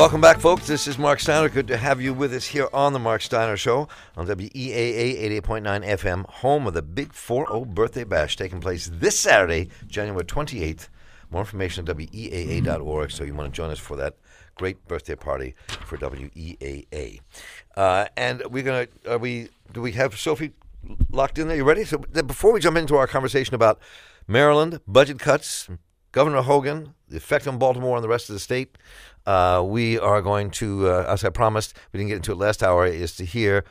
Welcome back, folks. This is Mark Steiner. Good to have you with us here on the Mark Steiner Show on WEAA 88.9 FM, home of the Big 4 Birthday Bash taking place this Saturday, January 28th. More information at WEAA.org, so you want to join us for that great birthday party for WEAA. Uh, and we're going to, are we, do we have Sophie locked in there? You ready? So before we jump into our conversation about Maryland, budget cuts, Governor Hogan, the effect on Baltimore and the rest of the state, uh, we are going to, uh, as I promised, we didn't get into it last hour, is to hear.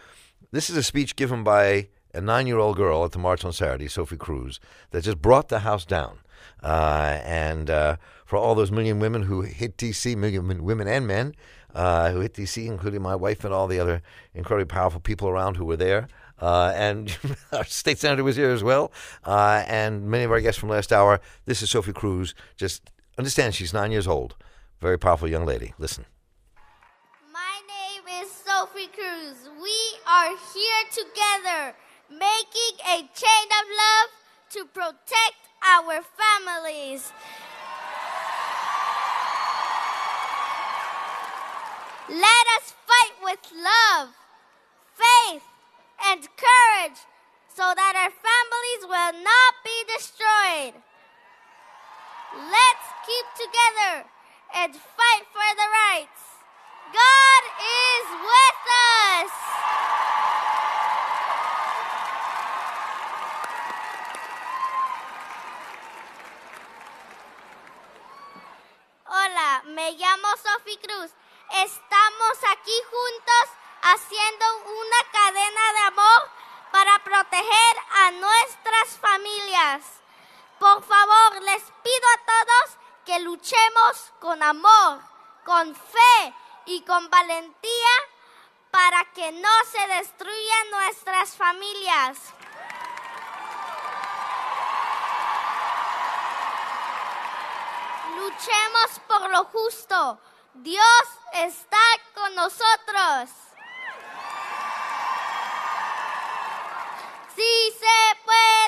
This is a speech given by a nine year old girl at the March on Saturday, Sophie Cruz, that just brought the house down. Uh, and uh, for all those million women who hit DC, million women and men uh, who hit DC, including my wife and all the other incredibly powerful people around who were there. Uh, and our state senator was here as well, uh, and many of our guests from last hour. This is Sophie Cruz. Just understand she's nine years old. Very powerful young lady. Listen. My name is Sophie Cruz. We are here together making a chain of love to protect our families. Let us fight with love, faith, and courage so that our families will not be destroyed. Let's keep together and fight for the rights. God is with us. Hola, me llamo Sophie Cruz. Estamos aquí juntos haciendo una cadena de amor para proteger a nuestras familias. Por favor, les pido a todos que luchemos con amor, con fe y con valentía para que no se destruyan nuestras familias. Luchemos por lo justo. Dios está con nosotros. Sí se puede,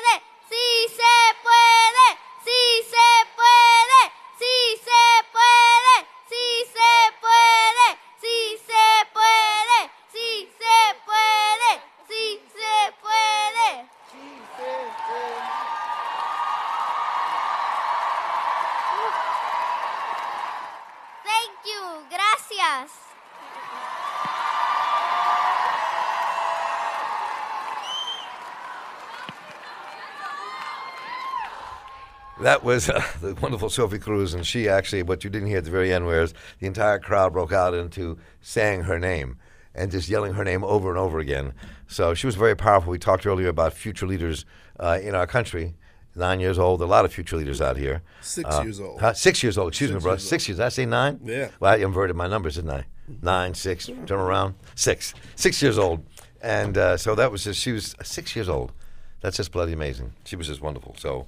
That was uh, the wonderful Sophie Cruz, and she actually, what you didn't hear at the very end, was the entire crowd broke out into saying her name and just yelling her name over and over again. So she was very powerful. We talked earlier about future leaders uh, in our country. Nine years old, a lot of future leaders out here. Six Uh, years old. huh? Six years old, excuse me, Six bro. years Six years. Did I say nine? Yeah. Well, I inverted my numbers, didn't I? Nine, six, turn around, six. Six years old. And uh, so that was just, she was six years old. That's just bloody amazing. She was just wonderful. So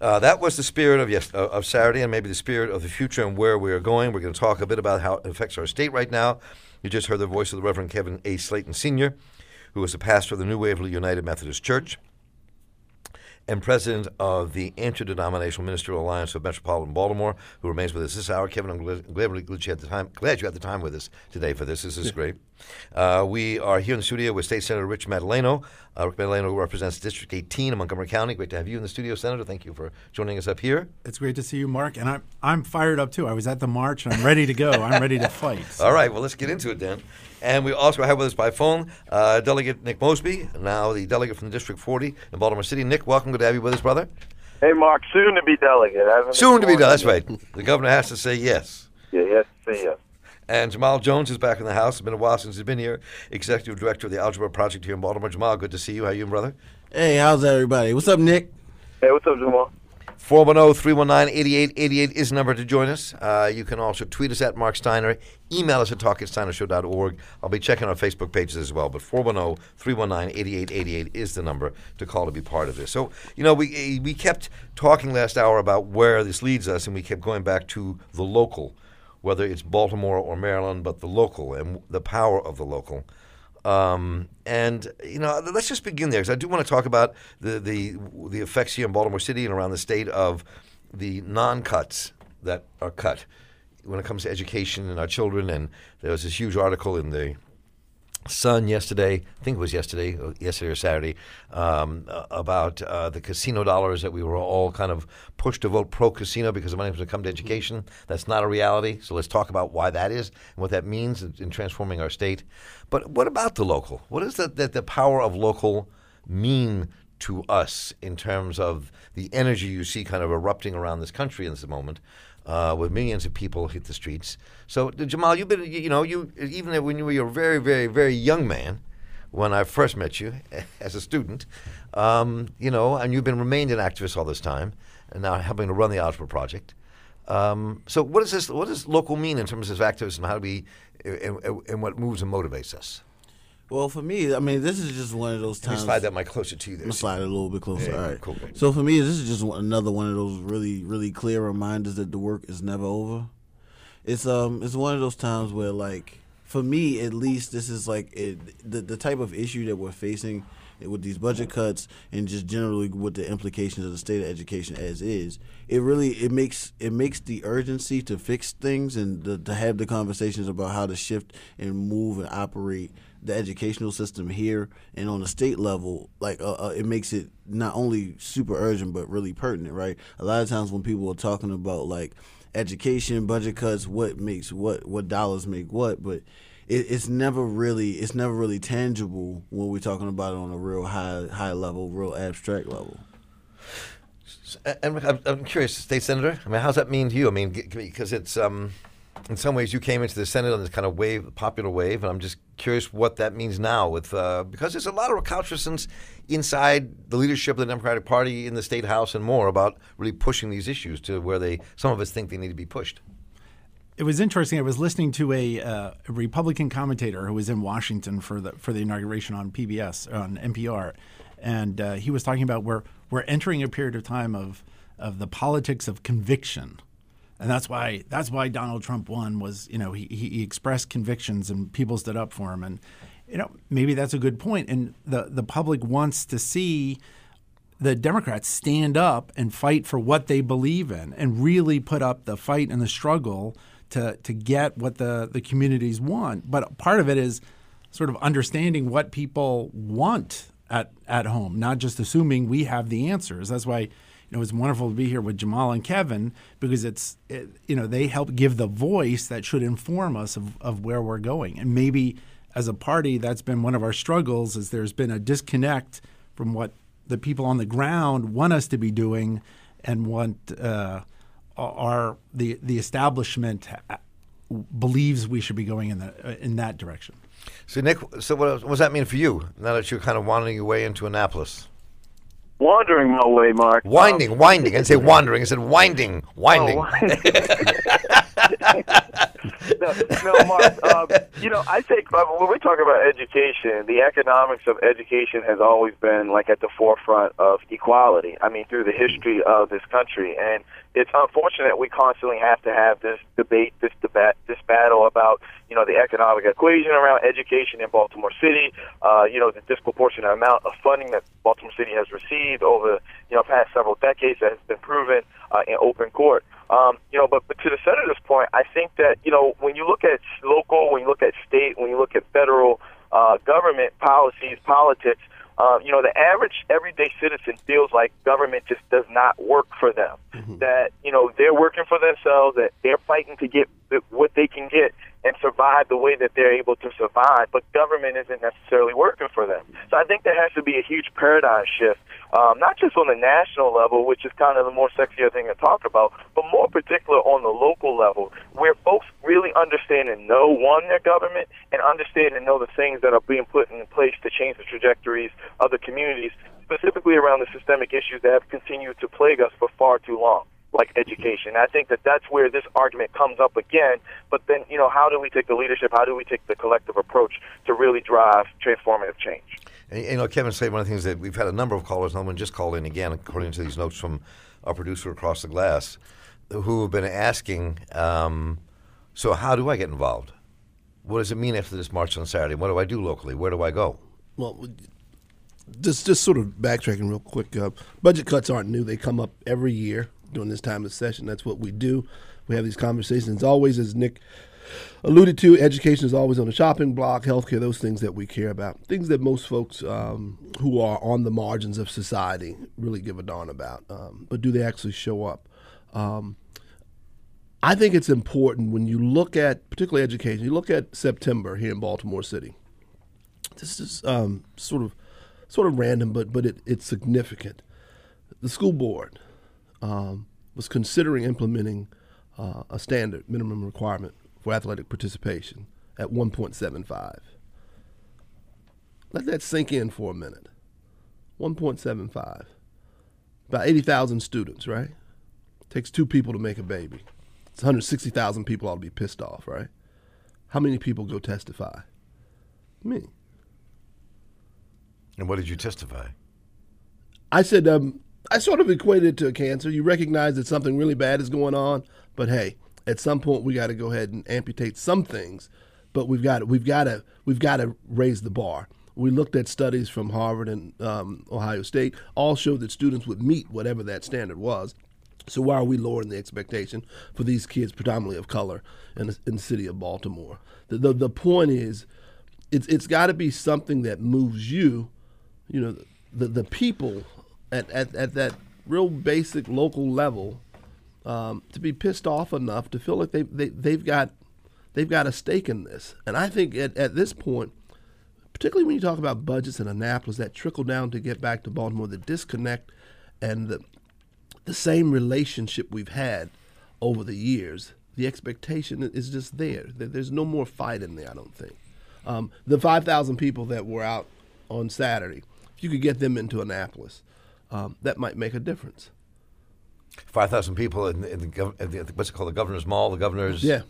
uh, that was the spirit of yes uh, of Saturday, and maybe the spirit of the future and where we are going. We're going to talk a bit about how it affects our state right now. You just heard the voice of the Reverend Kevin A. Slayton Sr., who is the pastor of the New Waverly United Methodist Church and president of the Interdenominational Ministerial Alliance of Metropolitan Baltimore, who remains with us this hour. Kevin, I'm glad, glad, glad you had the time. Glad you had the time with us today for this. This is great. Uh, we are here in the studio with State Senator Rich Madaleno. Uh, Rick Madaleno who represents District 18 in Montgomery County. Great to have you in the studio, Senator. Thank you for joining us up here. It's great to see you, Mark, and I'm I'm fired up too. I was at the march and I'm ready to go. I'm ready to fight. All right, well, let's get into it then. And we also have with us by phone uh, Delegate Nick Mosby, now the delegate from the District 40 in Baltimore City. Nick, welcome. Good to have you with us, brother. Hey, Mark, soon to be delegate. Soon to be informed done. That's right. The governor has to say yes. Yeah, yes, say yes. And Jamal Jones is back in the house. It's been a while since he's been here. Executive director of the Algebra Project here in Baltimore. Jamal, good to see you. How you, brother? Hey, how's everybody? What's up, Nick? Hey, what's up, Jamal? 410-319-8888 is the number to join us. Uh, you can also tweet us at Mark Steiner. Email us at talkatsteinershow.org. I'll be checking our Facebook pages as well. But 410-319-8888 is the number to call to be part of this. So, you know, we, we kept talking last hour about where this leads us, and we kept going back to the local, whether it's Baltimore or Maryland, but the local and the power of the local. Um, and you know, let's just begin there because I do want to talk about the, the the effects here in Baltimore City and around the state of the non-cuts that are cut. when it comes to education and our children. And there was this huge article in the Sun yesterday, I think it was yesterday, yesterday or Saturday, um, about uh, the casino dollars that we were all kind of pushed to vote pro casino because the money was going to come to education. That's not a reality. So let's talk about why that is and what that means in, in transforming our state. But what about the local? What does the, the, the power of local mean to us in terms of the energy you see kind of erupting around this country in this moment? Uh, with millions of people hit the streets. So Jamal, you've been, you, you know, you even when you were a very, very, very young man, when I first met you as a student, um, you know, and you've been remained an activist all this time, and now helping to run the Algebra Project. Um, so what does this? What does local mean in terms of activism? How do we, and, and what moves and motivates us? Well, for me, I mean, this is just one of those times. Let me slide that mic closer to you. There. I'm slide it a little bit closer. Yeah, All right. cool. So for me, this is just one, another one of those really, really clear reminders that the work is never over. It's um, it's one of those times where like, for me at least, this is like it, the the type of issue that we're facing with these budget cuts and just generally with the implications of the state of education as is. It really it makes it makes the urgency to fix things and the, to have the conversations about how to shift and move and operate the educational system here and on the state level, like uh, uh, it makes it not only super urgent but really pertinent, right? A lot of times when people are talking about like education budget cuts, what makes what, what dollars make what, but it, it's never really it's never really tangible when we're talking about it on a real high high level, real abstract level. I'm, I'm curious, state senator. I mean, how's that mean to you? I mean, because it's um, in some ways you came into the Senate on this kind of wave, popular wave, and I'm just curious what that means now. With uh, because there's a lot of recalcitrance inside the leadership of the Democratic Party in the state house and more about really pushing these issues to where they some of us think they need to be pushed. It was interesting. I was listening to a, uh, a Republican commentator who was in Washington for the for the inauguration on PBS on NPR, and uh, he was talking about where we're entering a period of time of of the politics of conviction and that's why that's why Donald Trump won was you know he, he expressed convictions and people stood up for him. And you know maybe that's a good point. and the the public wants to see the Democrats stand up and fight for what they believe in and really put up the fight and the struggle to to get what the the communities want. But part of it is sort of understanding what people want at at home not just assuming we have the answers. That's why know, it's wonderful to be here with Jamal and Kevin because it's, it, you know, they help give the voice that should inform us of, of where we're going. And maybe as a party, that's been one of our struggles is there's been a disconnect from what the people on the ground want us to be doing and want uh, our the the establishment believes we should be going in the in that direction. So Nick, so what, what does that mean for you now that you're kind of wandering your way into Annapolis? Wandering my way, Mark. Winding, Um, winding. I didn't say wandering. I said winding, winding. Oh, no, no, Mark. Um, you know, I think uh, when we talk about education, the economics of education has always been like at the forefront of equality. I mean, through the history of this country, and it's unfortunate we constantly have to have this debate, this debate, this battle about you know the economic equation around education in Baltimore City. Uh, you know, the disproportionate amount of funding that Baltimore City has received over you know past several decades that has been proven uh, in open court. Um, you know, but, but to the senator's point, I think that you know when you look at local, when you look at state, when you look at federal uh, government policies, politics, uh, you know, the average everyday citizen feels like government just does not work for them. That you know they're working for themselves, that they're fighting to get what they can get and survive the way that they're able to survive, but government isn't necessarily working for them. So I think there has to be a huge paradigm shift, um, not just on the national level, which is kind of the more sexier thing to talk about, but more particular on the local level, where folks really understand and know one their government and understand and know the things that are being put in place to change the trajectories of the communities, specifically around the systemic issues that have continued to plague us for far too long like education. I think that that's where this argument comes up again. But then, you know, how do we take the leadership? How do we take the collective approach to really drive transformative change? And, you know, Kevin said one of the things that we've had a number of callers, no one just called in again, according to these notes from our producer across the glass, who have been asking, um, so how do I get involved? What does it mean after this march on Saturday? What do I do locally? Where do I go? well, just just sort of backtracking real quick. Uh, budget cuts aren't new; they come up every year during this time of session. That's what we do. we have these conversations. Always, as Nick alluded to, education is always on the shopping block, healthcare, those things that we care about, things that most folks um, who are on the margins of society really give a darn about. Um, but do they actually show up? Um, I think it's important when you look at, particularly education, you look at September here in Baltimore City. This is um, sort of sort of random, but but it, it's significant. The school board um, was considering implementing uh, a standard minimum requirement for athletic participation at 1.75. Let that sink in for a minute. 1.75. About 80,000 students, right? Takes two people to make a baby. It's 160,000 people ought to be pissed off, right? How many people go testify? Me. And what did you testify? I said, um, I sort of equated it to a cancer. You recognize that something really bad is going on, but hey, at some point we got to go ahead and amputate some things, but we've got we've got to we've got to raise the bar. We looked at studies from Harvard and um, Ohio State, all showed that students would meet whatever that standard was. So why are we lowering the expectation for these kids, predominantly of color, in the, in the city of Baltimore? The, the, the point is, it's it's got to be something that moves you, you know, the the people at, at, at that real basic local level um, to be pissed off enough to feel like they, they they've got they've got a stake in this. And I think at, at this point, particularly when you talk about budgets in Annapolis, that trickle down to get back to Baltimore, the disconnect and the the same relationship we've had over the years, the expectation is just there. There's no more fight in there, I don't think. Um, the 5,000 people that were out on Saturday, if you could get them into Annapolis, um, that might make a difference. Five thousand people in, in, the, in the what's it called? The governor's mall. The governor's Yeah.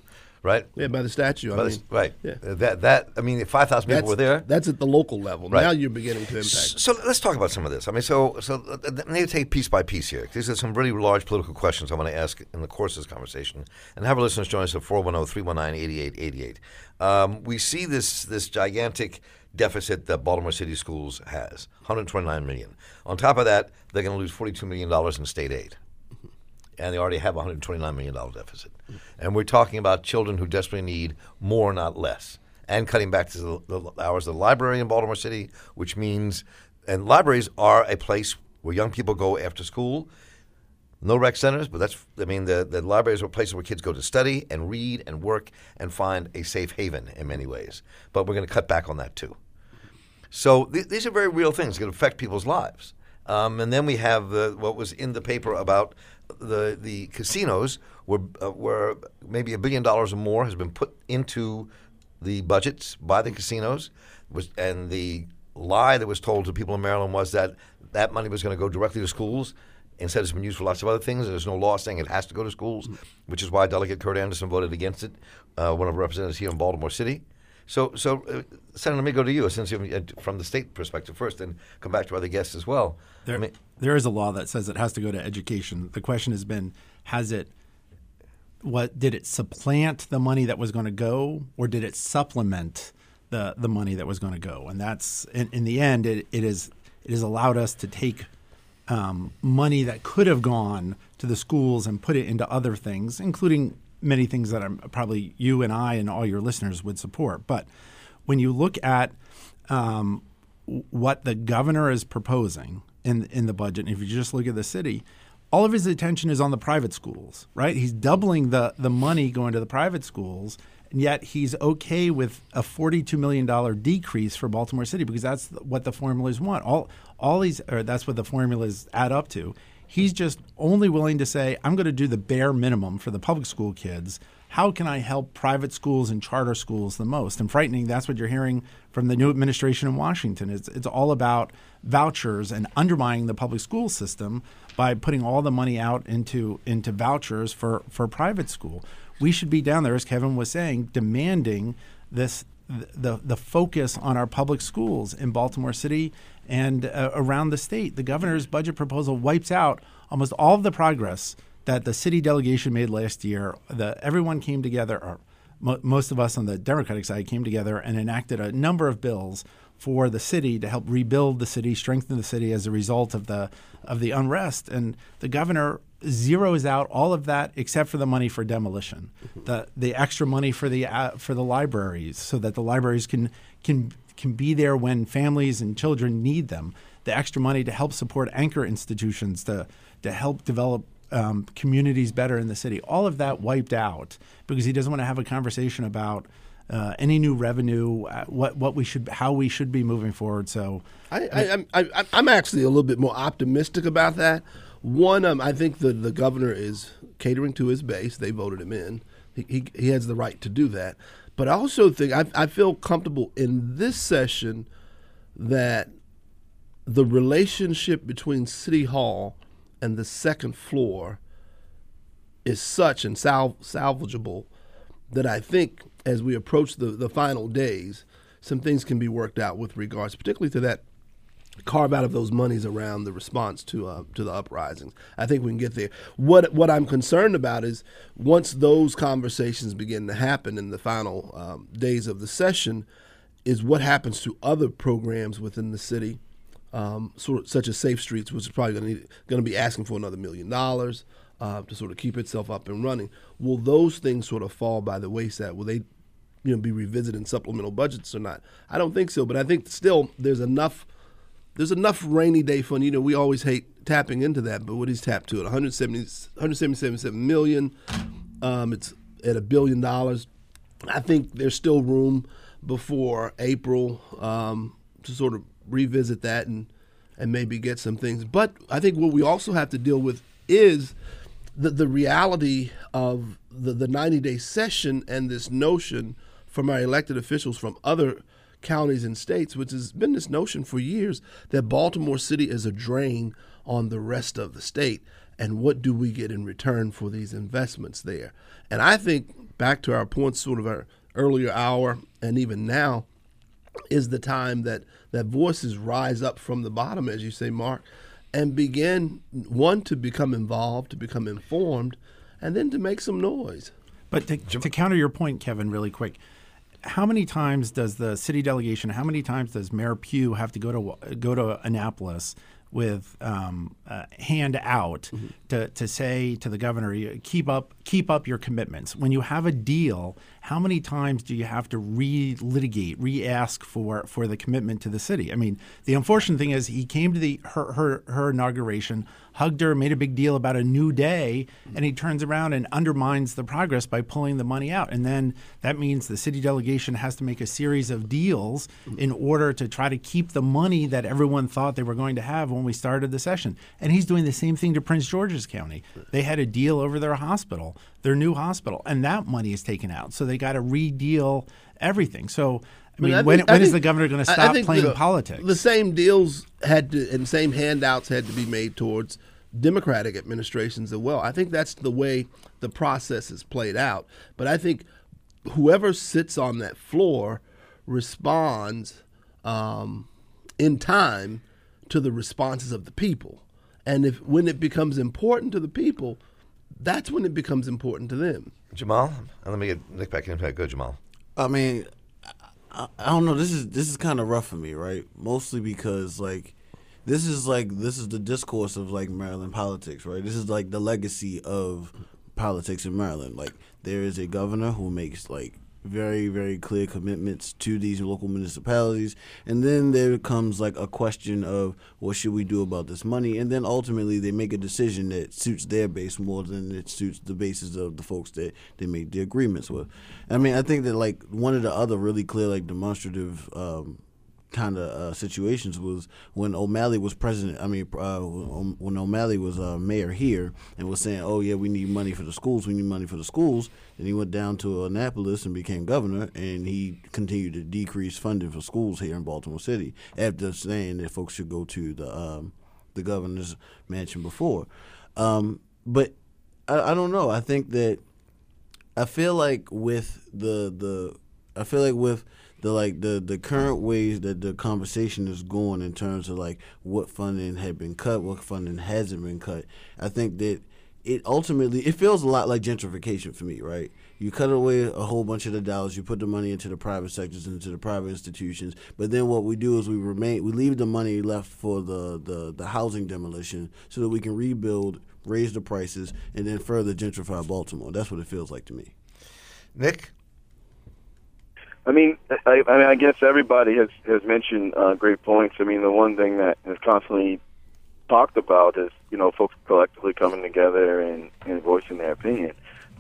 right. Yeah, by the statue. I By the mean, right. Yeah. That that I mean, five thousand people That's, were there. that's at the local level. Right. Now you're beginning to impact. So let's talk about some of this. I mean, so so let me take piece by piece here. These are some really large political questions I want to ask in the course of this conversation, and have our listeners join us at 410-319-8888. Um, we see this this gigantic deficit that Baltimore City Schools has, 129 million. On top of that, they're going to lose 42 million dollars in state aid. And they already have a $129 million deficit. And we're talking about children who desperately need more, not less. And cutting back to the, the hours of the library in Baltimore City, which means, and libraries are a place where young people go after school. No rec centers, but that's, I mean, the, the libraries are places where kids go to study and read and work and find a safe haven in many ways. But we're going to cut back on that too. So th- these are very real things that affect people's lives. Um, and then we have the, what was in the paper about the the casinos, where uh, where maybe a billion dollars or more has been put into the budgets by the casinos, was and the lie that was told to people in Maryland was that that money was going to go directly to schools. Instead, it's been used for lots of other things. There's no law saying it has to go to schools, which is why Delegate Curt Anderson voted against it, uh, one of our representatives here in Baltimore City. So, so uh, Senator, let me go to you, since you're uh, from the state perspective first, and come back to other guests as well. There, I mean, there is a law that says it has to go to education. The question has been, has it what did it supplant the money that was going to go, or did it supplement the the money that was going to go? And that's in, in the end, it, it is it has allowed us to take um, money that could have gone to the schools and put it into other things, including many things that I'm probably you and I and all your listeners would support. But when you look at um, what the governor is proposing in in the budget, and if you just look at the city, all of his attention is on the private schools, right? He's doubling the the money going to the private schools, and yet he's okay with a forty-two million dollar decrease for Baltimore City because that's what the formulas want. All all these, or that's what the formulas add up to. He's just only willing to say, I'm going to do the bare minimum for the public school kids. How can I help private schools and charter schools the most? And frightening, that's what you're hearing from the new administration in Washington. It's, it's all about vouchers and undermining the public school system by putting all the money out into, into vouchers for, for private school. We should be down there, as Kevin was saying, demanding this the the focus on our public schools in Baltimore City and uh, around the state. The governor's budget proposal wipes out almost all of the progress that the city delegation made last year. The everyone came together, or mo- most of us on the Democratic side came together and enacted a number of bills for the city to help rebuild the city, strengthen the city as a result of the of the unrest. And the governor zeroes out all of that except for the money for demolition, the the extra money for the uh, for the libraries, so that the libraries can can can be there when families and children need them. The extra money to help support anchor institutions to to help develop um, communities better in the city. All of that wiped out because he doesn't want to have a conversation about uh, any new revenue, uh, what what we should, how we should be moving forward. So, I, I, I'm- I, I, I'm actually a little bit more optimistic about that. One, um, I think the the governor is catering to his base. They voted him in. He, he, he has the right to do that. But I also think I, I feel comfortable in this session that the relationship between City Hall and the second floor is such and sal- salvageable that I think as we approach the, the final days, some things can be worked out with regards, particularly to that carve out of those monies around the response to uh, to the uprisings. I think we can get there. What what I'm concerned about is once those conversations begin to happen in the final um, days of the session, is what happens to other programs within the city, um, sort of, such as Safe Streets, which is probably going to be asking for another million dollars uh, to sort of keep itself up and running. Will those things sort of fall by the wayside? Will they you know be revisited in supplemental budgets or not? I don't think so, but I think still there's enough there's enough rainy day fund. You know, we always hate tapping into that, but what he's tapped to it 170 177 million. Um, it's at a billion dollars. I think there's still room before April um, to sort of revisit that and and maybe get some things. But I think what we also have to deal with is the the reality of the the 90 day session and this notion from our elected officials from other counties and states, which has been this notion for years that Baltimore City is a drain on the rest of the state. And what do we get in return for these investments there? And I think back to our point, sort of our earlier hour, and even now, is the time that that voices rise up from the bottom, as you say, Mark, and begin one to become involved, to become informed, and then to make some noise. But to, to counter your point, Kevin, really quick, how many times does the city delegation? How many times does Mayor Pugh have to go to go to Annapolis with um, uh, hand out to, to say to the governor, keep up keep up your commitments. When you have a deal, how many times do you have to re-litigate, re-ask for for the commitment to the city? I mean, the unfortunate thing is he came to the her her, her inauguration, hugged her, made a big deal about a new day, and he turns around and undermines the progress by pulling the money out. And then that means the city delegation has to make a series of deals in order to try to keep the money that everyone thought they were going to have when we started the session. And he's doing the same thing to Prince George's County. They had a deal over their hospital, their new hospital, and that money is taken out. So they got to re-deal everything. So I mean, I when, I think- the governor going to stop playing the- politics? The same deals had to, and same handouts had to be made towards Democratic administrations as well. I think that's the way the process is played out. But I think whoever sits on that floor responds um, in time to the responses of the people. And if when it becomes important to the people, that's when it becomes important to them. Jamal, and let me get Nick back in. Go, Jamal. I mean, I, I don't know. This is this is kind of rough for me, right? Mostly because like this is like this is the discourse of like Maryland politics, right? This is like the legacy of politics in Maryland. Like there is a governor who makes like very very clear commitments to these local municipalities. And then there comes like a question of what should we do about this money? And then ultimately they make a decision that suits their base more than it suits the bases of the folks that they make the agreements with. I mean i think that like one of the other really clear like demonstrative um, kind of uh, situations was when O'Malley was president. I mean, uh, when O'Malley was uh, mayor here and was saying, "Oh yeah, we need money for the schools. We need money for the schools." And he went down to Annapolis and became governor, and he continued to decrease funding for schools here in Baltimore City after saying that folks should go to the um, the governor's mansion before. Um, but I, I don't know. I think that I feel like with the the I feel like with the like the the current ways that the conversation is going in terms of like what funding had been cut, what funding hasn't been cut. I think that it ultimately it feels a lot like gentrification for me, right? You cut away a whole bunch of the dollars. You put the money into the private sectors, into the private institutions. But then what we do is we remain, we leave the money left for the the, the housing demolition, so that we can rebuild, raise the prices, and then further gentrify Baltimore. That's what it feels like to me. Nick? I mean, I, I mean, I guess everybody has has mentioned uh, great points. I mean, the one thing that is constantly talked about is you know folks collectively coming together and, and voicing their opinion.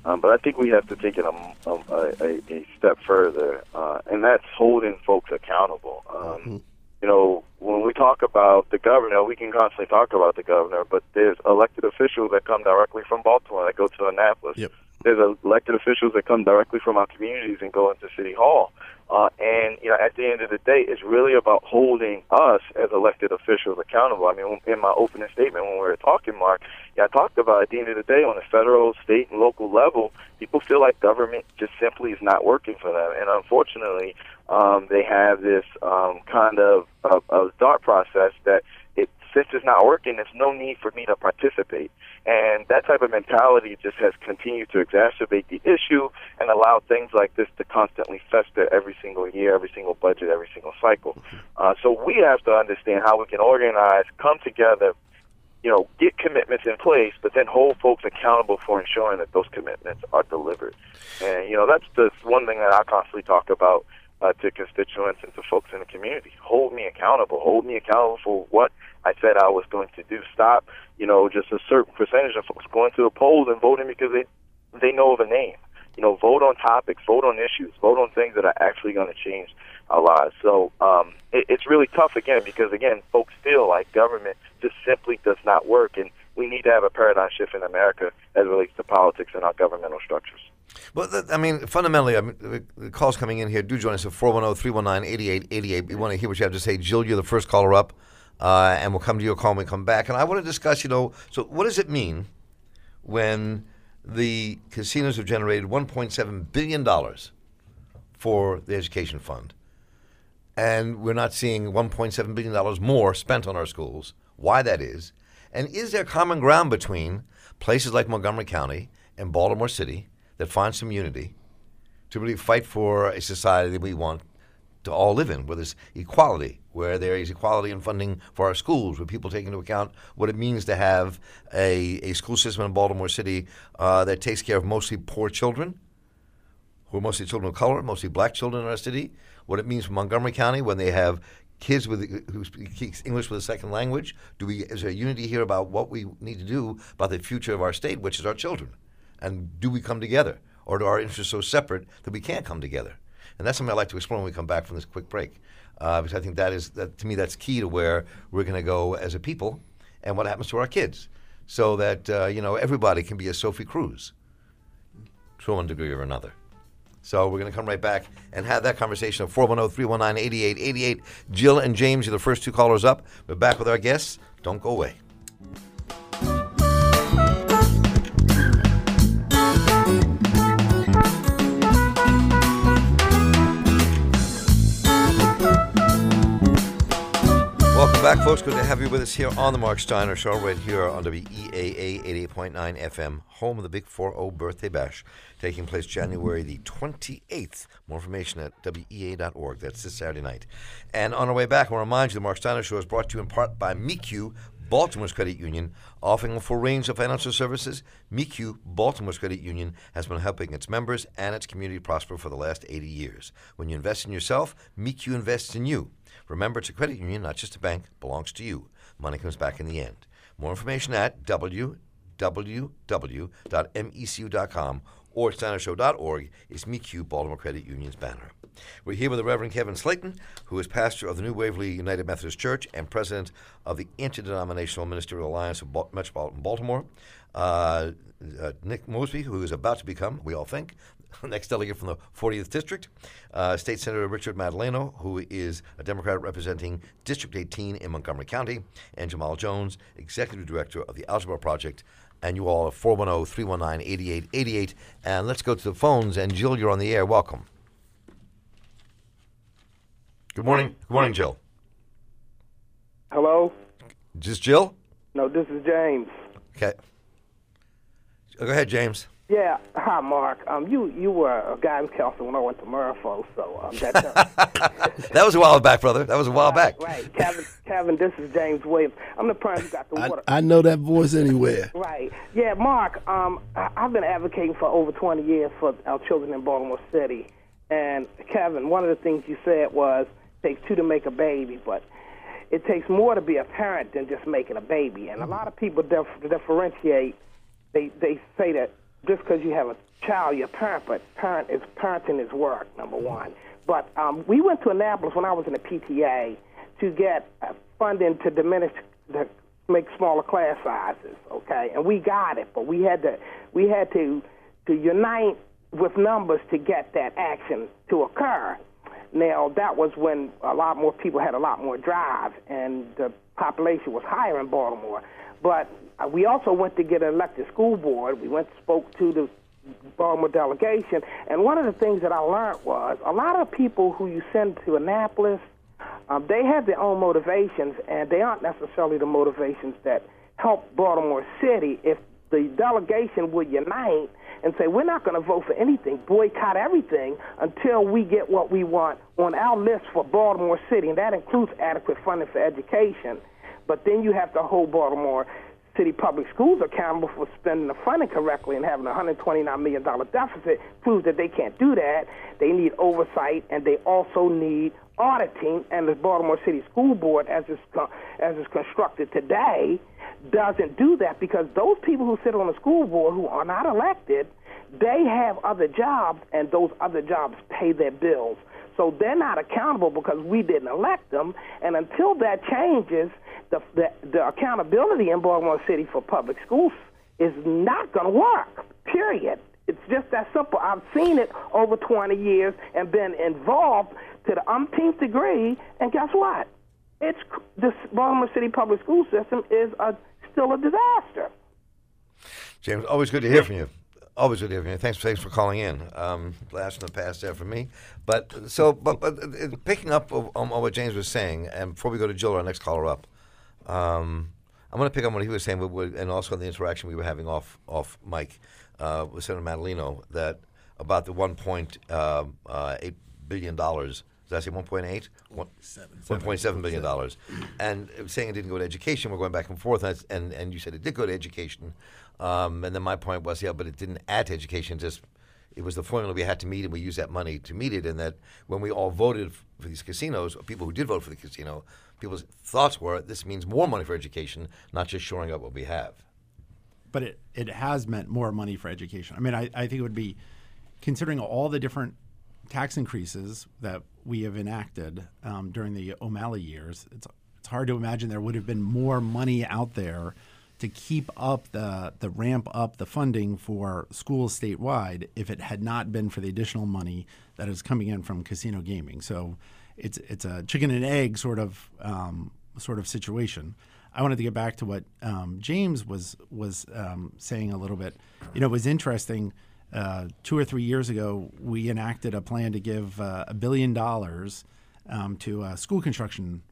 Um, but I think we have to take it a, a, a, a step further, uh, and that's holding folks accountable. Um, mm-hmm. You know, when we talk about the governor, we can constantly talk about the governor, but there's elected officials that come directly from Baltimore that go to Annapolis. Yep there's elected officials that come directly from our communities and go into City Hall. Uh, and you know, at the end of the day, it's really about holding us as elected officials accountable. I mean, in my opening statement when we were talking, Mark, yeah, I talked about at the end of the day on the federal, state, and local level, people feel like government just simply is not working for them, and unfortunately, um, they have this um, kind of, of, of thought process that since it's not working, there's no need for me to participate. And that type of mentality just has continued to exacerbate the issue and allow things like this to constantly fester every single year, every single budget, every single cycle. Uh, so we have to understand how we can organize, come together, you know, get commitments in place, but then hold folks accountable for ensuring that those commitments are delivered. And, you know, that's the one thing that I constantly talk about uh, to constituents and to folks in the community. Hold me accountable. Hold me accountable for what I said I was going to do. Stop, you know, just a certain percentage of folks going to the polls and voting because they they know of a name. You know, vote on topics, vote on issues, vote on things that are actually going to change our lives. So um, it, it's really tough again because again, folks feel like government just simply does not work, and we need to have a paradigm shift in America as it relates to politics and our governmental structures. Well, I mean, fundamentally, I mean, the calls coming in here. Do join us at 410 319 8888. We want to hear what you have to say. Jill, you're the first caller up uh, and we'll come to your call when we come back. And I want to discuss, you know, so what does it mean when the casinos have generated $1.7 billion for the education fund, and we're not seeing $1.7 billion more spent on our schools? Why that is? And is there common ground between places like Montgomery County and Baltimore City that find some unity to really fight for a society that we want to all live in, where there's equality, where there is equality in funding for our schools, where people take into account what it means to have a, a school system in Baltimore City uh, that takes care of mostly poor children, who are mostly children of color, mostly black children in our city, what it means for Montgomery County when they have kids with who speak English with a second language. Do we is there unity here about what we need to do about the future of our state, which is our children, and do we come together, or do our interests so separate that we can't come together? And that's something I'd like to explore when we come back from this quick break. Uh, because I think that is, that, to me, that's key to where we're going to go as a people and what happens to our kids. So that, uh, you know, everybody can be a Sophie Cruz to one degree or another. So we're going to come right back and have that conversation at 410 319 8888. Jill and James you're the first two callers up. We're back with our guests. Don't go away. Back, folks. Good to have you with us here on the Mark Steiner Show, right here on WEAA 88.9 FM, home of the Big 4 Birthday Bash, taking place January the 28th. More information at WEA.org. That's this Saturday night. And on our way back, I want to remind you the Mark Steiner Show is brought to you in part by MECU, Baltimore's credit union, offering a full range of financial services. MECU, Baltimore's credit union, has been helping its members and its community prosper for the last 80 years. When you invest in yourself, MECU invests in you. Remember, it's a credit union, not just a bank, belongs to you. Money comes back in the end. More information at www.mecu.com or steinershow.org is MECU Baltimore Credit Union's banner. We're here with the Reverend Kevin Slayton, who is pastor of the New Waverly United Methodist Church and president of the Interdenominational Ministerial Alliance of Metropolitan Baltimore. Uh, uh, Nick Mosby, who is about to become, we all think, next delegate from the 40th District, uh, State Senator Richard Madaleno, who is a Democrat representing District 18 in Montgomery County, and Jamal Jones, Executive Director of the Algebra Project. And you all are 410 319 8888. And let's go to the phones. And Jill, you're on the air. Welcome. Good morning. Good morning, Jill. Hello? Is this Jill? No, this is James. Okay. Go ahead, James. Yeah, Yeah, hi, Mark. Um, you you were a guidance counselor when I went to Mervo, so um, that's uh, That was a while back, brother. That was a while back. right. Kevin, Kevin, this is James Williams. I'm the parent who got the I, water. I know that voice anywhere. Right. Yeah, Mark, um, I- I've been advocating for over 20 years for our children in Baltimore City. And Kevin, one of the things you said was it takes two to make a baby, but it takes more to be a parent than just making a baby. And a lot of people dif- differentiate. They they say that just because you have a child, you're a parent, but parent is parenting is work. Number one. But um, we went to Annapolis when I was in the PTA to get uh, funding to diminish the make smaller class sizes. Okay, and we got it, but we had to we had to to unite with numbers to get that action to occur. Now, that was when a lot more people had a lot more drive, and the population was higher in Baltimore. But we also went to get an elected school board. We went spoke to the Baltimore delegation, and one of the things that I learned was a lot of people who you send to Annapolis, um, they have their own motivations, and they aren't necessarily the motivations that help Baltimore City. If the delegation would unite and say, we're not going to vote for anything, boycott everything until we get what we want on our list for Baltimore City, and that includes adequate funding for education. But then you have to hold Baltimore City Public Schools are accountable for spending the funding correctly and having a $129 million deficit proves that they can't do that. They need oversight, and they also need auditing. And the Baltimore City School Board, as it's, as it's constructed today, doesn't do that because those people who sit on the school board who are not elected, they have other jobs, and those other jobs pay their bills. So they're not accountable because we didn't elect them. And until that changes, the, the, the accountability in Baltimore City for public schools is not going to work, period. It's just that simple. I've seen it over 20 years and been involved to the umpteenth degree, and guess what? It's this Baltimore City public school system is a, still a disaster. James, always good to hear from you. Always good to hear from you. Thanks, thanks for calling in. Um, last in the past there for me, but so but but uh, picking up on, on what James was saying, and before we go to Jill, our next caller up, um, I'm going to pick up on what he was saying, but and also on the interaction we were having off off mic uh, with Senator Madaleno that about the 1.8 uh, eight billion dollars. Did I say 1.8? One- 1.7 billion dollars, and saying it didn't go to education. We're going back and forth, and and, and you said it did go to education, um, and then my point was, yeah, but it didn't add to education. Just it was the formula we had to meet, and we used that money to meet it. And that when we all voted for these casinos, or people who did vote for the casino, people's thoughts were this means more money for education, not just shoring up what we have. but it, it has meant more money for education. I mean, I, I think it would be, considering all the different tax increases that we have enacted um, during the O'Malley years, it's, it's hard to imagine there would have been more money out there to keep up the, the ramp up the funding for schools statewide if it had not been for the additional money that is coming in from casino gaming. So it's, it's a chicken and egg sort of, um, sort of situation. I wanted to get back to what um, James was was um, saying a little bit. You know, it was interesting. Uh, two or three years ago, we enacted a plan to give uh, a billion dollars um, to uh, school construction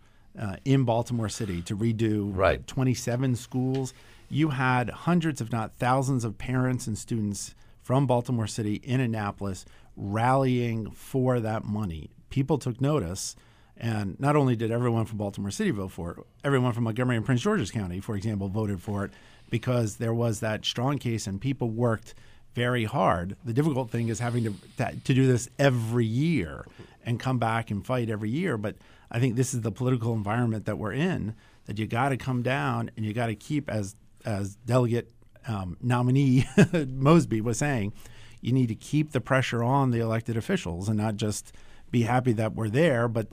uh, in Baltimore City to redo Right. 27 schools. You had hundreds, if not thousands, of parents and students from Baltimore City in Annapolis rallying for that money. People took notice. And not only did everyone from Baltimore City vote for it, everyone from Montgomery and Prince George's County, for example, voted for it because there was that strong case and people worked very hard. The difficult thing is having to that, to do this every year and come back and fight every year. But I think this is the political environment that we're in. That you got to come down and you got to keep as as delegate um, nominee Mosby was saying, you need to keep the pressure on the elected officials and not just be happy that we're there, but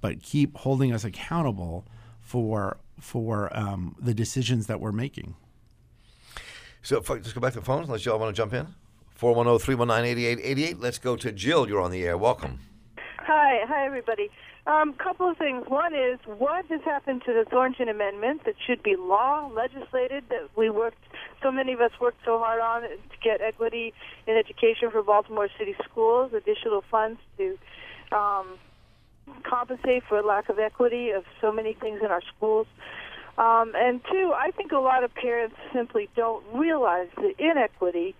but keep holding us accountable for for um, the decisions that we're making. So if I just go back to the phones, unless y'all want to jump in. 410-319-8888. Let's go to Jill. You're on the air. Welcome. Hi, hi everybody. Um, couple of things. One is what has happened to the Thornton Amendment that should be law legislated that we worked, so many of us worked so hard on to get equity in education for Baltimore City schools, additional funds to um, compensate for lack of equity of so many things in our schools. Um, and two, I think a lot of parents simply don't realize the inequity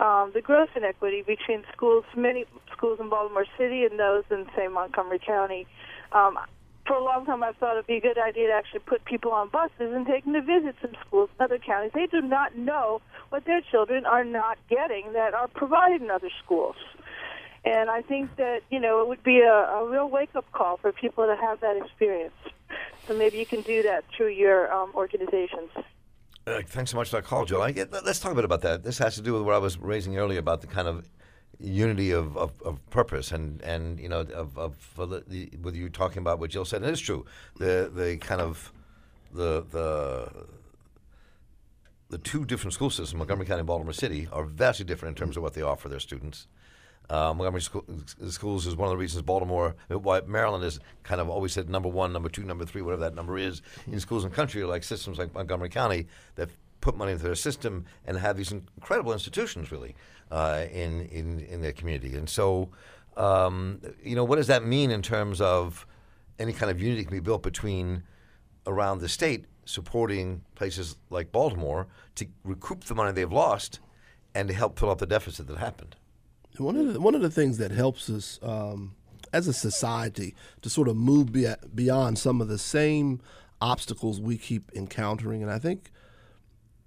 um, the gross inequity between schools, many schools in Baltimore City and those in, say, Montgomery County. Um, for a long time, I've thought it'd be a good idea to actually put people on buses and take them to visit some schools in other counties. They do not know what their children are not getting that are provided in other schools. And I think that, you know, it would be a, a real wake up call for people to have that experience. So maybe you can do that through your um, organizations. Uh, thanks so much for that call, Joe. I let's talk a bit about that. This has to do with what I was raising earlier about the kind of unity of, of, of purpose and, and you know of, of the, you're talking about what Jill said, and it is true. The the kind of the the the two different school systems, Montgomery County and Baltimore City, are vastly different in terms of what they offer their students. Uh, Montgomery school, schools is one of the reasons Baltimore, why Maryland is kind of always said number one, number two, number three, whatever that number is in schools and country, like systems like Montgomery County that put money into their system and have these incredible institutions really uh, in, in in their community. And so, um, you know, what does that mean in terms of any kind of unity can be built between around the state supporting places like Baltimore to recoup the money they've lost and to help fill up the deficit that happened? One of the, one of the things that helps us um, as a society to sort of move be- beyond some of the same obstacles we keep encountering, and I think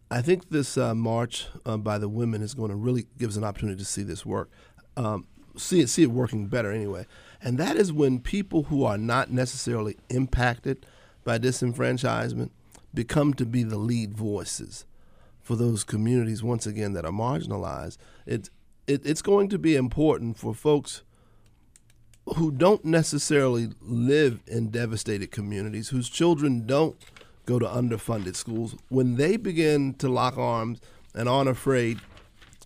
I think this uh, march uh, by the women is going to really give us an opportunity to see this work, um, see it see it working better anyway, and that is when people who are not necessarily impacted by disenfranchisement become to be the lead voices for those communities once again that are marginalized. It's it, it's going to be important for folks who don't necessarily live in devastated communities, whose children don't go to underfunded schools, when they begin to lock arms and aren't afraid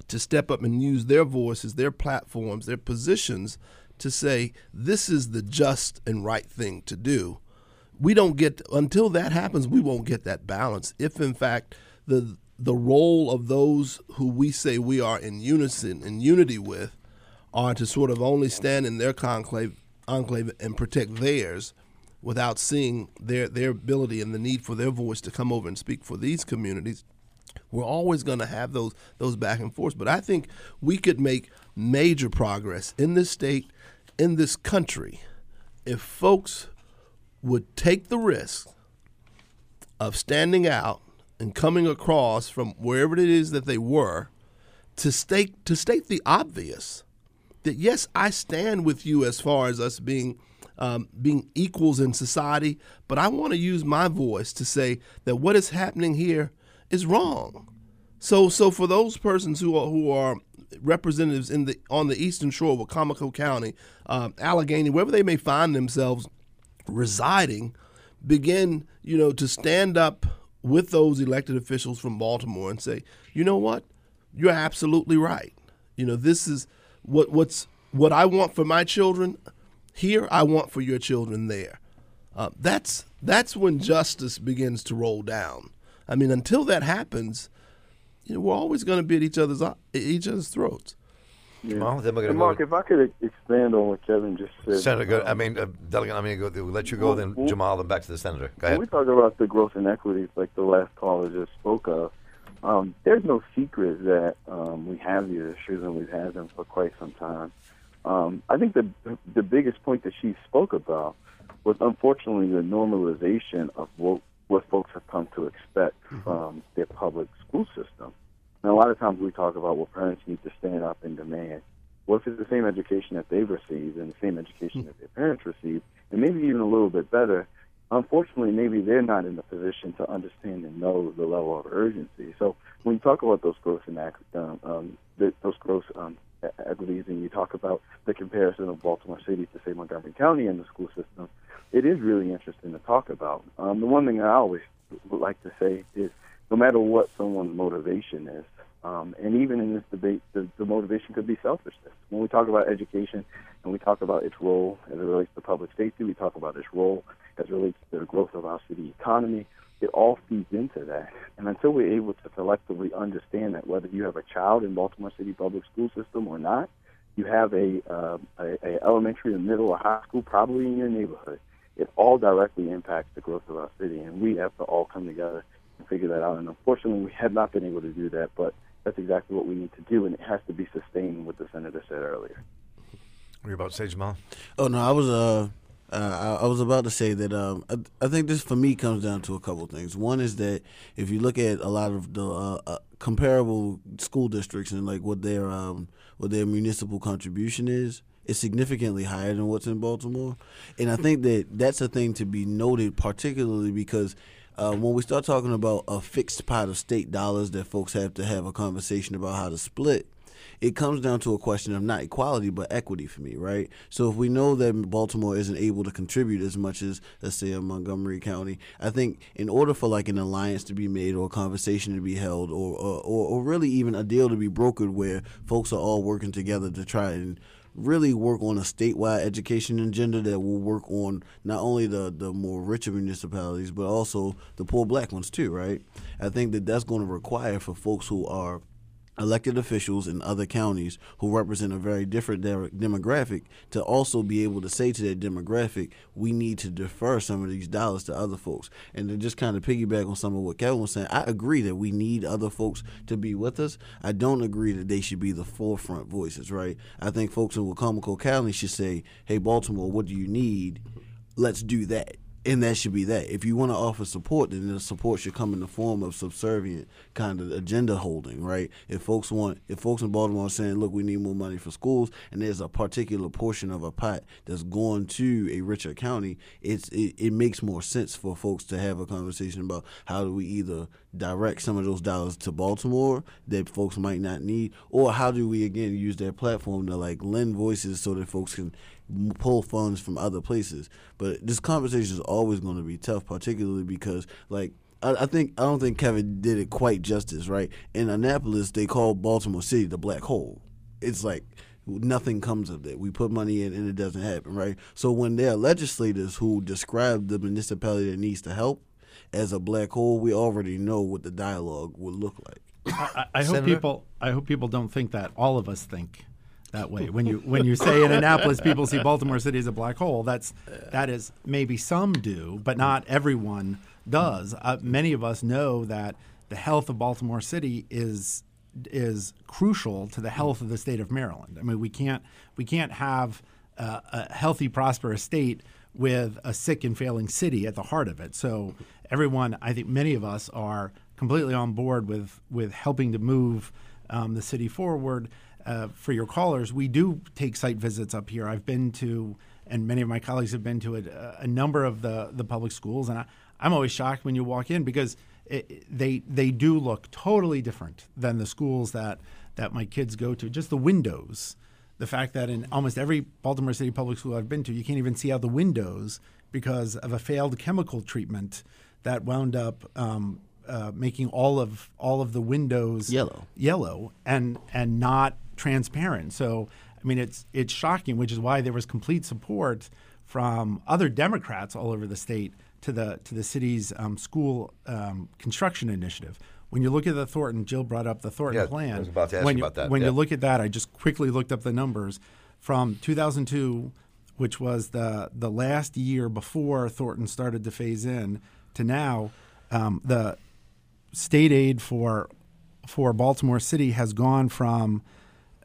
to step up and use their voices, their platforms, their positions to say, this is the just and right thing to do. We don't get, until that happens, we won't get that balance. If in fact the the role of those who we say we are in unison in unity with are to sort of only stand in their conclave enclave and protect theirs without seeing their their ability and the need for their voice to come over and speak for these communities. We're always going to have those those back and forth but i think we could make major progress in this state in this country if folks would take the risk of standing out and coming across from wherever it is that they were to state to state the obvious that yes, I stand with you as far as us being um, being equals in society, but I want to use my voice to say that what is happening here is wrong. So, so for those persons who are who are representatives in the on the eastern shore of Wicomico County, um, Allegany, wherever they may find themselves residing, begin you know to stand up with those elected officials from Baltimore and say, you know what, you're absolutely right. You know, this is what what's what I want for my children here. I want for your children there. Uh, that's that's when justice begins to roll down. I mean, until that happens, you know, we're always going to be at each other's each other's throats. Yeah. Well, then we're and Mark, go. if I could expand on what Kevin just said. Senator, go, I mean, uh, delegate, I mean, go, we'll let you go, well, then well, Jamal, then back to the senator. Go ahead. When we talk about the growth inequities, like the last caller just spoke of, um, there's no secret that um, we have these issues and we've had them for quite some time. Um, I think the the biggest point that she spoke about was unfortunately the normalization of what, what folks have come to expect mm-hmm. from their public school system. Now, a lot of times we talk about what parents need to stand up and demand. What if it's the same education that they've received and the same education that their parents received, and maybe even a little bit better? Unfortunately, maybe they're not in the position to understand and know the level of urgency. So when you talk about those gross and um, um, those gross um, equities, and you talk about the comparison of Baltimore City to say Montgomery County in the school system, it is really interesting to talk about. Um, the one thing I always like to say is no matter what someone's motivation is, um, and even in this debate, the, the motivation could be selfishness. When we talk about education and we talk about its role as it relates to public safety, we talk about its role as it relates to the growth of our city economy. It all feeds into that. And until we're able to collectively understand that whether you have a child in Baltimore City public school system or not, you have a, uh, a, a elementary, a middle, or high school probably in your neighborhood. It all directly impacts the growth of our city, and we have to all come together and figure that out. And unfortunately, we have not been able to do that. But that's exactly what we need to do, and it has to be sustained. What the senator said earlier. What are you about to say, Jamal? Oh no, I was uh, uh I, I was about to say that um I, I think this for me comes down to a couple things. One is that if you look at a lot of the uh, uh, comparable school districts and like what their um what their municipal contribution is, it's significantly higher than what's in Baltimore, and I think that that's a thing to be noted, particularly because. Uh, when we start talking about a fixed pot of state dollars that folks have to have a conversation about how to split, it comes down to a question of not equality but equity for me, right? So if we know that Baltimore isn't able to contribute as much as let's say in Montgomery County, I think in order for like an alliance to be made or a conversation to be held or or, or really even a deal to be brokered where folks are all working together to try and really work on a statewide education agenda that will work on not only the, the more richer municipalities but also the poor black ones too right? I think that that's going to require for folks who are elected officials in other counties who represent a very different de- demographic to also be able to say to that demographic, we need to defer some of these dollars to other folks. And to just kind of piggyback on some of what Kevin was saying, I agree that we need other folks to be with us. I don't agree that they should be the forefront voices, right? I think folks in Wicomico County should say, hey, Baltimore, what do you need? Let's do that and that should be that. If you want to offer support, then the support should come in the form of subservient kind of agenda holding, right? If folks want, if folks in Baltimore are saying, "Look, we need more money for schools," and there's a particular portion of a pot that's going to a richer county, it's it, it makes more sense for folks to have a conversation about how do we either direct some of those dollars to Baltimore that folks might not need, or how do we again use their platform to like lend voices so that folks can pull funds from other places. But this conversation is always going to be tough, particularly because like I, I think I don't think Kevin did it quite justice. Right in Annapolis, they call Baltimore City the black hole. It's like nothing comes of it. We put money in and it doesn't happen, right? So when there are legislators who describe the municipality that needs to help as a black hole, we already know what the dialogue would look like. I, I hope people. I hope people don't think that all of us think that way. When you when you say in Annapolis, people see Baltimore City as a black hole. That's that is maybe some do, but not everyone does. Uh, many of us know that the health of Baltimore City is is crucial to the health of the state of Maryland. I mean, we can't we can't have uh, a healthy, prosperous state with a sick and failing city at the heart of it. So everyone, I think, many of us are completely on board with with helping to move um, the city forward uh, for your callers, we do take site visits up here. I've been to, and many of my colleagues have been to a, a number of the, the public schools, and I, am always shocked when you walk in because it, they they do look totally different than the schools that that my kids go to. Just the windows, the fact that in almost every Baltimore City public school I've been to, you can't even see out the windows because of a failed chemical treatment that wound up um, uh, making all of all of the windows yellow, yellow, and and not transparent. So I mean, it's it's shocking, which is why there was complete support from other Democrats all over the state to the to the city's um, school um, construction initiative. When you look at the Thornton, Jill brought up the Thornton yeah, plan. I was about to ask when you about that. When yeah. you look at that, I just quickly looked up the numbers from 2002, which was the the last year before Thornton started to phase in, to now. Um, the state aid for for Baltimore City has gone from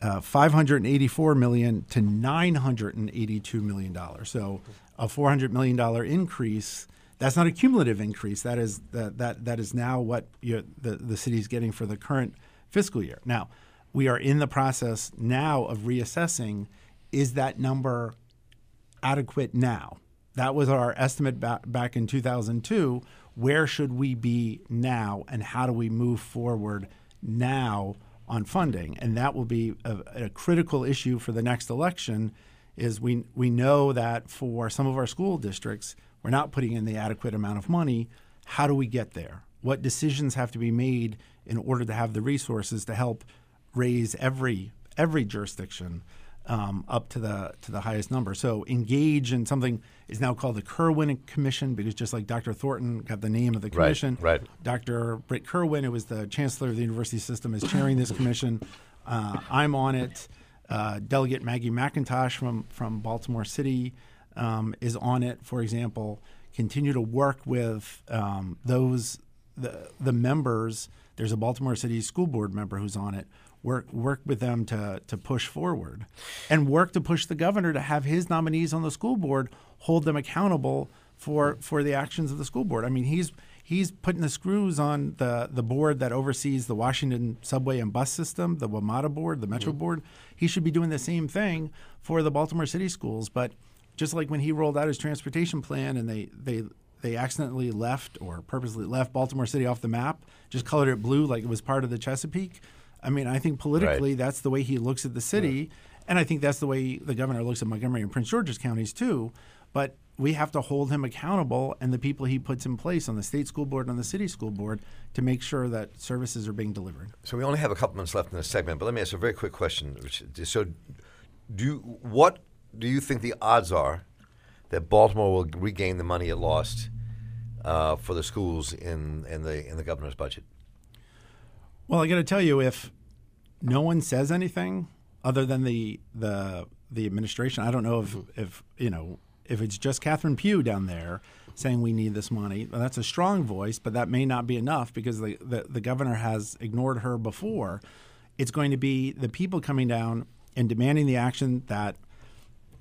uh, 584 million to 982 million dollars. So a 400 million dollar increase. That's not a cumulative increase. That is that that that is now what the the city is getting for the current fiscal year. Now, we are in the process now of reassessing. Is that number adequate now? That was our estimate back, back in 2002. Where should we be now, and how do we move forward now on funding? And that will be a, a critical issue for the next election. Is we we know that for some of our school districts, we're not putting in the adequate amount of money. How do we get there? What decisions have to be made in order to have the resources to help raise every every jurisdiction um, up to the to the highest number. So engage in something is now called the Kirwan Commission because just like Dr. Thornton got the name of the commission, right, right. Dr. Britt Kirwan, who was the chancellor of the university system, is chairing this commission. Uh, I'm on it. Uh, Delegate Maggie McIntosh from from Baltimore City um, is on it. For example, continue to work with um, those the the members There's a Baltimore City School Board member who's on it. Work work with them to to push forward, and work to push the governor to have his nominees on the school board hold them accountable for for the actions of the school board. I mean, he's he's putting the screws on the the board that oversees the Washington subway and bus system, the WMATA board, the Metro board. He should be doing the same thing for the Baltimore City schools. But just like when he rolled out his transportation plan and they they they accidentally left or purposely left Baltimore City off the map, just colored it blue like it was part of the Chesapeake. I mean, I think politically that's the way he looks at the city, and I think that's the way the governor looks at Montgomery and Prince George's counties too. But we have to hold him accountable and the people he puts in place on the state school board and on the city school board to make sure that services are being delivered. So we only have a couple minutes left in this segment, but let me ask a very quick question. So, do you, what do you think the odds are that Baltimore will regain the money it lost uh, for the schools in, in the in the governor's budget? Well, I got to tell you, if no one says anything other than the the the administration, I don't know if mm-hmm. if you know if it's just Catherine Pugh down there saying we need this money. Well, that's a strong voice, but that may not be enough because the, the the governor has ignored her before. It's going to be the people coming down and demanding the action that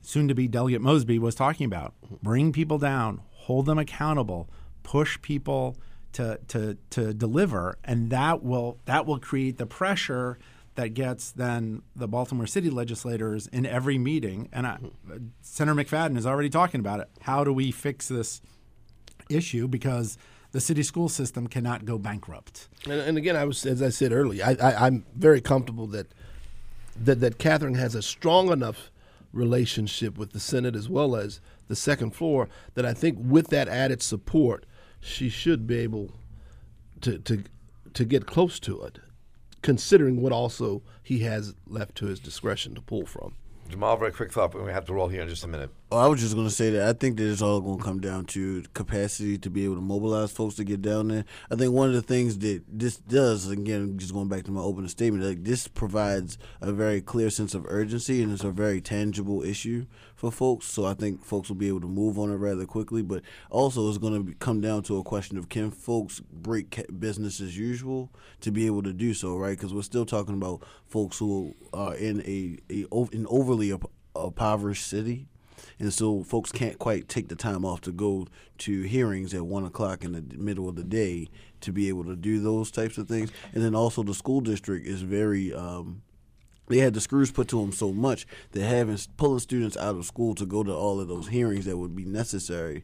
soon to be Delegate Mosby was talking about. Mm-hmm. Bring people down, hold them accountable, push people to to to deliver, and that will that will create the pressure that gets then the Baltimore City legislators in every meeting. And I, hmm. Senator McFadden is already talking about it. How do we fix this issue? Because the city school system cannot go bankrupt. And, and again, I was as I said earlier, I, I, I'm very comfortable that that that Catherine has a strong enough relationship with the Senate as well as the second floor that I think with that added support, she should be able to to to get close to it, considering what also he has left to his discretion to pull from. Jamal, very quick thought, but we have to roll here in just a minute. Oh, I was just going to say that I think that it's all going to come down to capacity to be able to mobilize folks to get down there. I think one of the things that this does, again, just going back to my opening statement, like this provides a very clear sense of urgency and it's a very tangible issue for folks. So I think folks will be able to move on it rather quickly. But also, it's going to come down to a question of can folks break business as usual to be able to do so, right? Because we're still talking about folks who are in a, a an overly impoverished city. And so folks can't quite take the time off to go to hearings at one o'clock in the middle of the day to be able to do those types of things. And then also the school district is very um, they had the screws put to them so much that having pulling students out of school to go to all of those hearings that would be necessary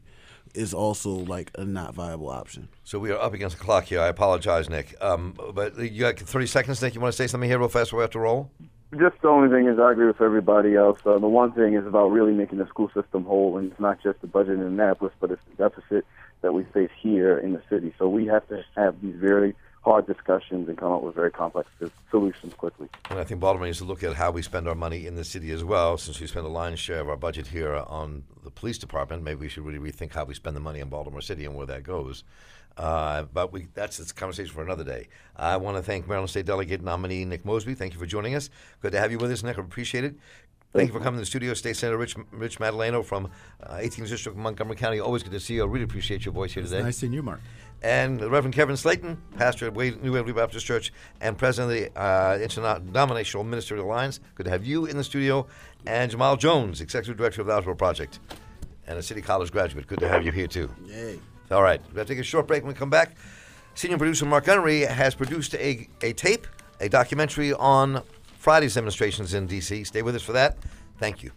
is also like a not viable option. So we are up against the clock here. I apologize, Nick. Um, but you got 30 seconds, Nick. You want to say something here real fast before we have to roll? Just the only thing is, I agree with everybody else. Uh, the one thing is about really making the school system whole, and it's not just the budget in Annapolis, but it's the deficit that we face here in the city. So we have to have these very hard discussions and come up with very complex solutions quickly. And I think Baltimore needs to look at how we spend our money in the city as well. Since we spend a lion's share of our budget here on the police department, maybe we should really rethink how we spend the money in Baltimore City and where that goes. Uh, but we, that's a conversation for another day. I want to thank Maryland State Delegate nominee Nick Mosby. Thank you for joining us. Good to have you with us, Nick. I appreciate it. Thank you for coming to the studio, State Senator Rich, Rich Madaleno from uh, 18th District of Montgomery County. Always good to see you. I really appreciate your voice here today. Nice seeing you, Mark. And the Reverend Kevin Slayton, pastor at Wade, New Waverly Baptist Church and president of the uh, Interdenominational Ministerial Alliance. Good to have you in the studio. And Jamal Jones, executive director of the Outdoor Project and a City College graduate. Good to have you here, too. Yay. All right, we're going to take a short break. When we come back, senior producer Mark Gunnery has produced a, a tape, a documentary on Friday's demonstrations in D.C. Stay with us for that. Thank you.